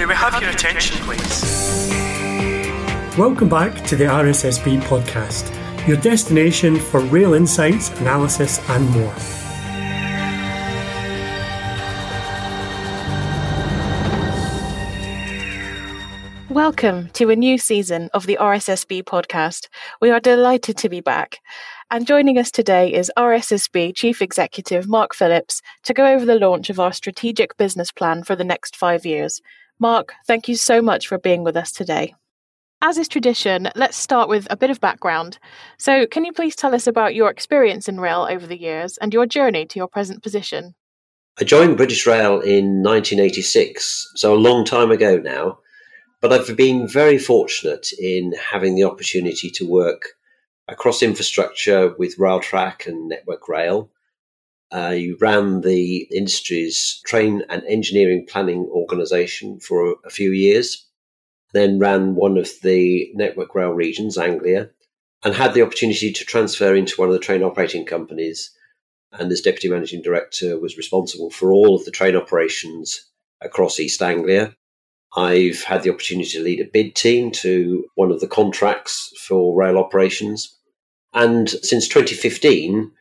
May we have your attention, please? Welcome back to the RSSB podcast, your destination for rail insights, analysis, and more. Welcome to a new season of the RSSB podcast. We are delighted to be back. And joining us today is RSSB Chief Executive Mark Phillips to go over the launch of our strategic business plan for the next five years. Mark, thank you so much for being with us today. As is tradition, let's start with a bit of background. So, can you please tell us about your experience in rail over the years and your journey to your present position? I joined British Rail in 1986, so a long time ago now. But I've been very fortunate in having the opportunity to work across infrastructure with Railtrack and Network Rail. I ran the industry's train and engineering planning organisation for a few years, then ran one of the Network Rail regions, Anglia, and had the opportunity to transfer into one of the train operating companies. And as deputy managing director, was responsible for all of the train operations across East Anglia I've had the opportunity to lead a bid team to one of the contracts for rail operations. And since 2015,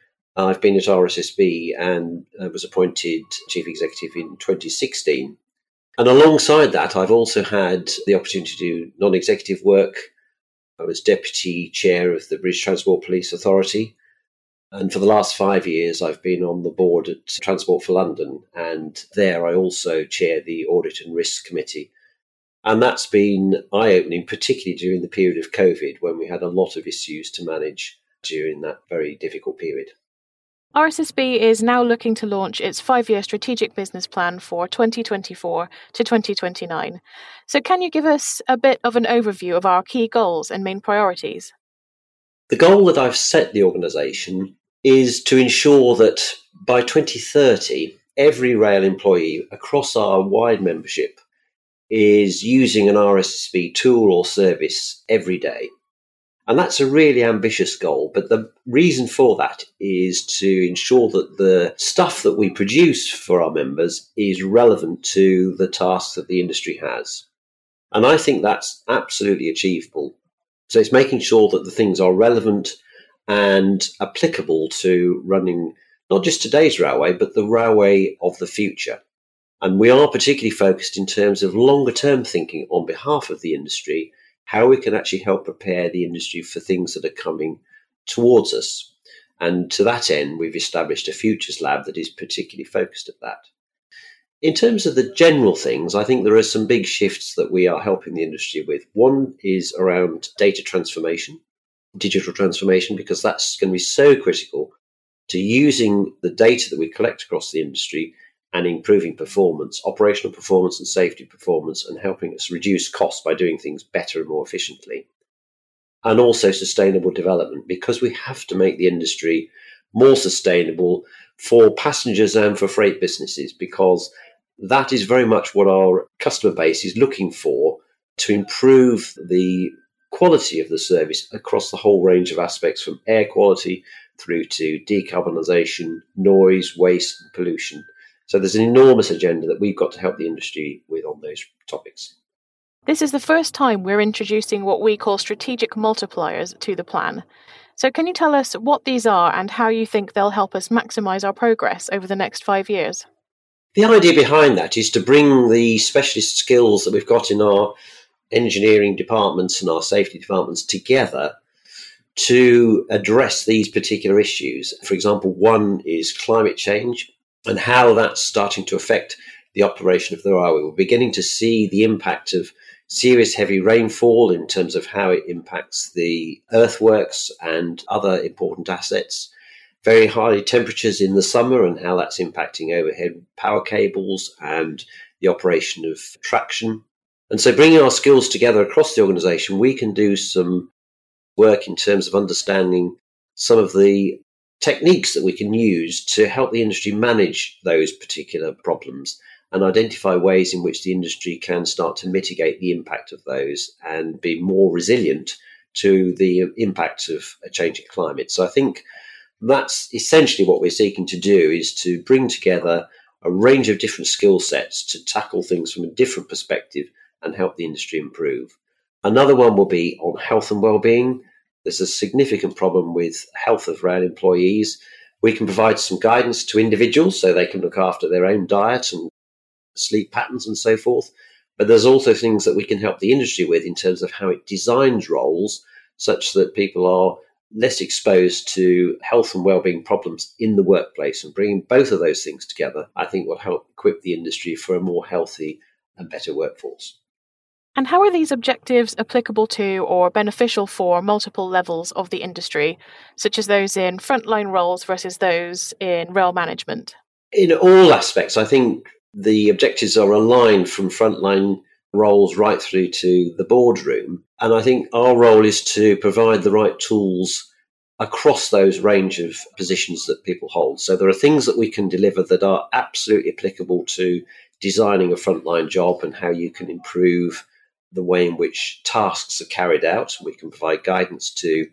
I've been at RSSB and uh, was appointed chief executive in 2016. And alongside that, I've also had the opportunity to do non executive work. I was deputy chair of the British Transport Police Authority. And for the last five years, I've been on the board at Transport for London. And there I also chair the Audit and Risk Committee and that's been eye opening, particularly during the period of COVID when we had a lot of issues to manage during that very difficult period. RSSB is now looking to launch its five year strategic business plan for 2024 to 2029. So, can you give us a bit of an overview of our key goals and main priorities? The goal that I've set the organisation is to ensure that by 2030, every rail employee across our wide membership is using an RSSB tool or service every day. And that's a really ambitious goal. But the reason for that is to ensure that the stuff that we produce for our members is relevant to the tasks that the industry has. And I think that's absolutely achievable. So it's making sure that the things are relevant and applicable to running not just today's railway, but the railway of the future. And we are particularly focused in terms of longer term thinking on behalf of the industry, how we can actually help prepare the industry for things that are coming towards us. And to that end, we've established a futures lab that is particularly focused at that. In terms of the general things, I think there are some big shifts that we are helping the industry with. One is around data transformation, digital transformation, because that's going to be so critical to using the data that we collect across the industry and improving performance, operational performance and safety performance, and helping us reduce costs by doing things better and more efficiently. And also sustainable development, because we have to make the industry more sustainable for passengers and for freight businesses, because that is very much what our customer base is looking for to improve the quality of the service across the whole range of aspects from air quality through to decarbonisation, noise, waste, and pollution. So there's an enormous agenda that we've got to help the industry with on those topics. This is the first time we're introducing what we call strategic multipliers to the plan. So, can you tell us what these are and how you think they'll help us maximise our progress over the next five years? The idea behind that is to bring the specialist skills that we've got in our engineering departments and our safety departments together to address these particular issues. For example, one is climate change and how that's starting to affect the operation of the railway. We're beginning to see the impact of serious heavy rainfall in terms of how it impacts the earthworks and other important assets. Very high temperatures in the summer and how that's impacting overhead power cables and the operation of traction. And so, bringing our skills together across the organisation, we can do some work in terms of understanding some of the techniques that we can use to help the industry manage those particular problems and identify ways in which the industry can start to mitigate the impact of those and be more resilient to the impact of a changing climate. So I think that's essentially what we're seeking to do is to bring together a range of different skill sets to tackle things from a different perspective and help the industry improve. Another one will be on health and well-being. There's a significant problem with health of rail employees. We can provide some guidance to individuals so they can look after their own diet and sleep patterns and so forth. But there's also things that we can help the industry with in terms of how it designs roles such that people are less exposed to health and well-being problems in the workplace and bringing both of those things together i think will help equip the industry for a more healthy and better workforce and how are these objectives applicable to or beneficial for multiple levels of the industry such as those in frontline roles versus those in rail management in all aspects i think the objectives are aligned from frontline roles right through to the boardroom. And I think our role is to provide the right tools across those range of positions that people hold. So there are things that we can deliver that are absolutely applicable to designing a frontline job and how you can improve the way in which tasks are carried out. We can provide guidance to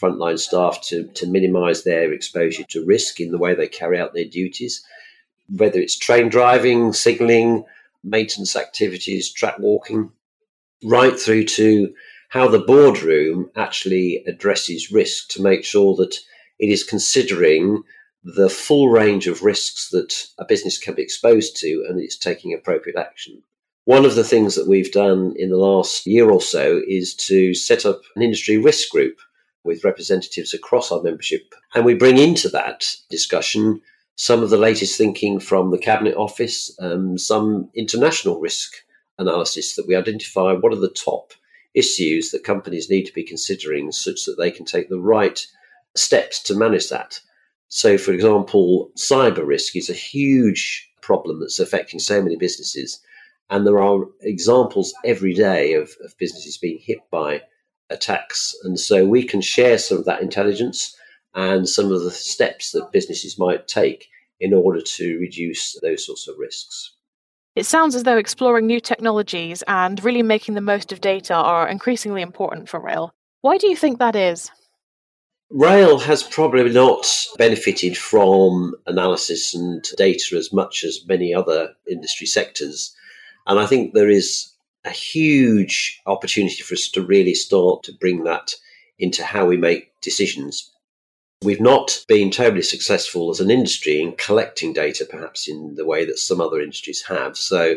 frontline staff to, to minimize their exposure to risk in the way they carry out their duties, whether it's train driving, signaling, maintenance activities, track walking, right through to how the boardroom actually addresses risk to make sure that it is considering the full range of risks that a business can be exposed to and it's taking appropriate action. One of the things that we've done in the last year or so is to set up an industry risk group with representatives across our membership. And we bring into that discussion some of the latest thinking from the Cabinet Office, um, some international risk analysis that we identify what are the top issues that companies need to be considering such that they can take the right steps to manage that. So, for example, cyber risk is a huge problem that's affecting so many businesses. And there are examples every day of, of businesses being hit by attacks. And so we can share some of that intelligence and some of the steps that businesses might take in order to reduce those sorts of risks. It sounds as though exploring new technologies and really making the most of data are increasingly important for rail. Why do you think that is? Rail has probably not benefited from analysis and data as much as many other industry sectors. And I think there is a huge opportunity for us to really start to bring that into how we make decisions. We've not been terribly successful as an industry in collecting data, perhaps in the way that some other industries have. So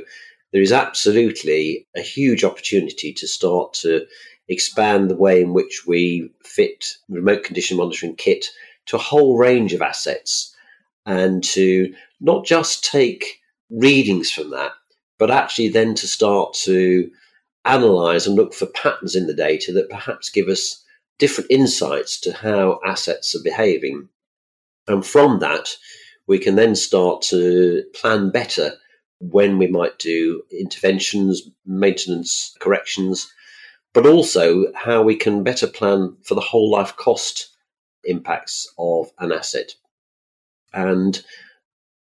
there is absolutely a huge opportunity to start to expand the way in which we fit remote condition monitoring kit to a whole range of assets and to not just take readings from that, but actually then to start to analyze and look for patterns in the data that perhaps give us different insights to how assets are behaving. And from that, we can then start to plan better when we might do interventions, maintenance, corrections, but also how we can better plan for the whole life cost impacts of an asset and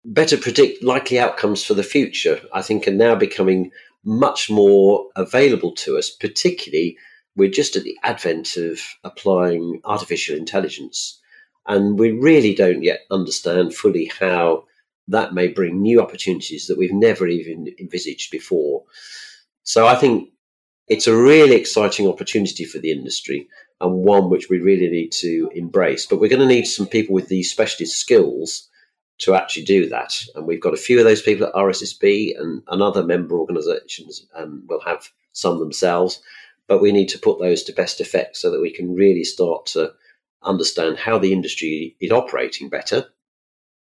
better predict likely outcomes for the future, I think, are now becoming much more available to us, particularly we're just at the advent of applying artificial intelligence. And we really don't yet understand fully how that may bring new opportunities that we've never even envisaged before. So I think it's a really exciting opportunity for the industry and one which we really need to embrace. But we're going to need some people with these specialist skills to actually do that. And we've got a few of those people at RSSB and, and other member organisations um, will have some themselves but we need to put those to best effect so that we can really start to understand how the industry is operating better.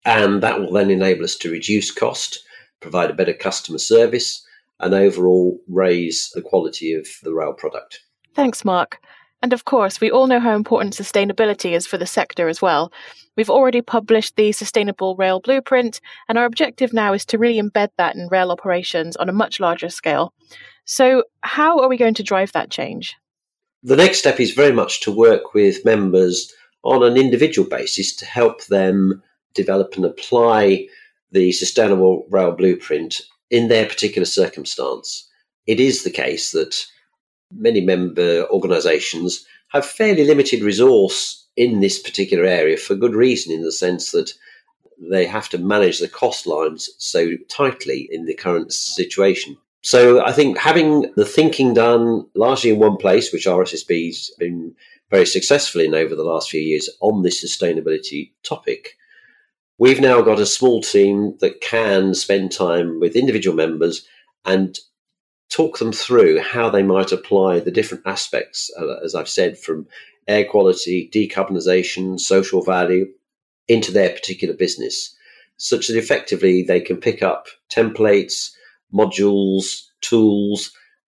And that will then enable us to reduce cost, provide a better customer service, and overall raise the quality of the rail product. Thanks, Mark. And of course, we all know how important sustainability is for the sector as well. We've already published the Sustainable Rail Blueprint, and our objective now is to really embed that in rail operations on a much larger scale. So, how are we going to drive that change? The next step is very much to work with members on an individual basis to help them develop and apply the Sustainable Rail Blueprint in their particular circumstance. It is the case that many member organisations have fairly limited resource in this particular area for good reason, in the sense that they have to manage the cost lines so tightly in the current situation. So I think having the thinking done largely in one place, which RSSB's been very successful in over the last few years on this sustainability topic, we've now got a small team that can spend time with individual members and talk them through how they might apply the different aspects, uh, as I've said, from air quality, decarbonisation, social value into their particular business, such that effectively they can pick up templates modules, tools,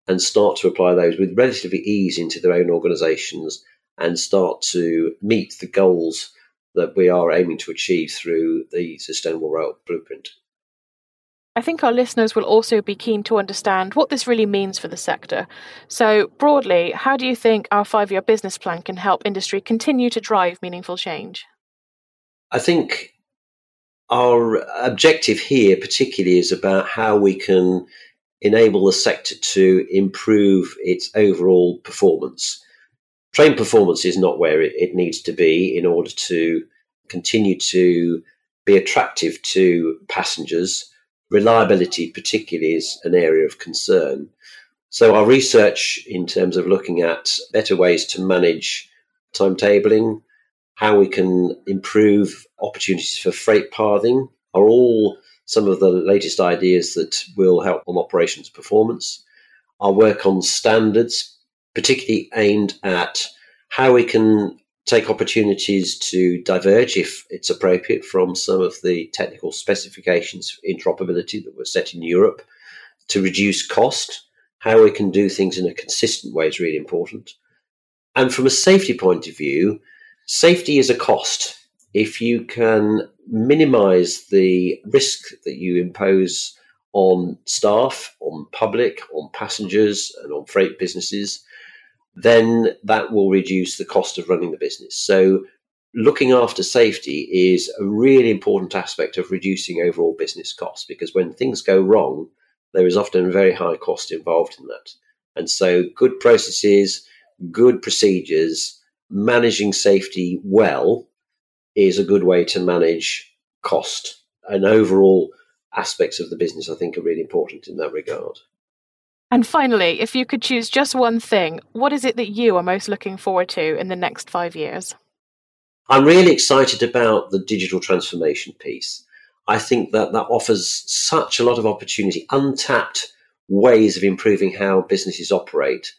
and start to apply those with relatively ease into their own organizations and start to meet the goals that we are aiming to achieve through the Sustainable Rail Blueprint. I think our listeners will also be keen to understand what this really means for the sector. So, broadly, how do you think our five year business plan can help industry continue to drive meaningful change? I think our objective here, particularly, is about how we can enable the sector to improve its overall performance. Train performance is not where it, it needs to be in order to continue to be attractive to passengers. Reliability, particularly, is an area of concern. So, our research in terms of looking at better ways to manage timetabling, how we can improve opportunities for freight pathing are all some of the latest ideas that will help on operations performance. Our work on standards, particularly aimed at how we can take opportunities to diverge, if it's appropriate, from some of the technical specifications for interoperability that were set in Europe to reduce cost. How we can do things in a consistent way is really important. And from a safety point of view, Safety is a cost. If you can minimize the risk that you impose on staff, on public, on passengers, and on freight businesses, then that will reduce the cost of running the business. So, looking after safety is a really important aspect of reducing overall business costs because when things go wrong, there is often a very high cost involved in that. And so, good processes, good procedures, managing safety well is a good way to manage cost and overall aspects of the business, I think, are really important in that regard. And finally, if you could choose just one thing, what is it that you are most looking forward to in the next five years? I'm really excited about the digital transformation piece. I think that that offers such a lot of opportunity, untapped ways of improving how businesses operate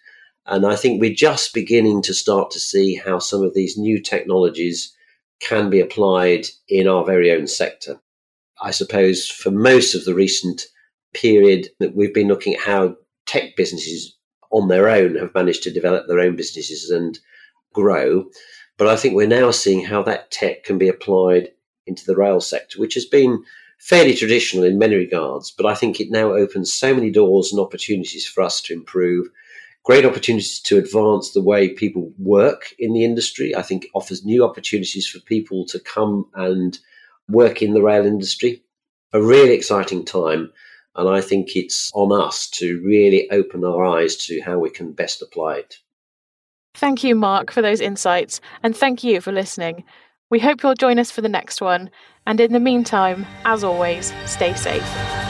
and I think we're just beginning to start to see how some of these new technologies can be applied in our very own sector. I suppose for most of the recent period that we've been looking at how tech businesses on their own have managed to develop their own businesses and grow. But I think we're now seeing how that tech can be applied into the rail sector, which has been fairly traditional in many regards. But I think it now opens so many doors and opportunities for us to improve great opportunities to advance the way people work in the industry. I think it offers new opportunities for people to come and work in the rail industry. A really exciting time. And I think it's on us to really open our eyes to how we can best apply it. Thank you, Mark, for those insights. And thank you for listening. We hope you'll join us for the next one. And in the meantime, as always, stay safe.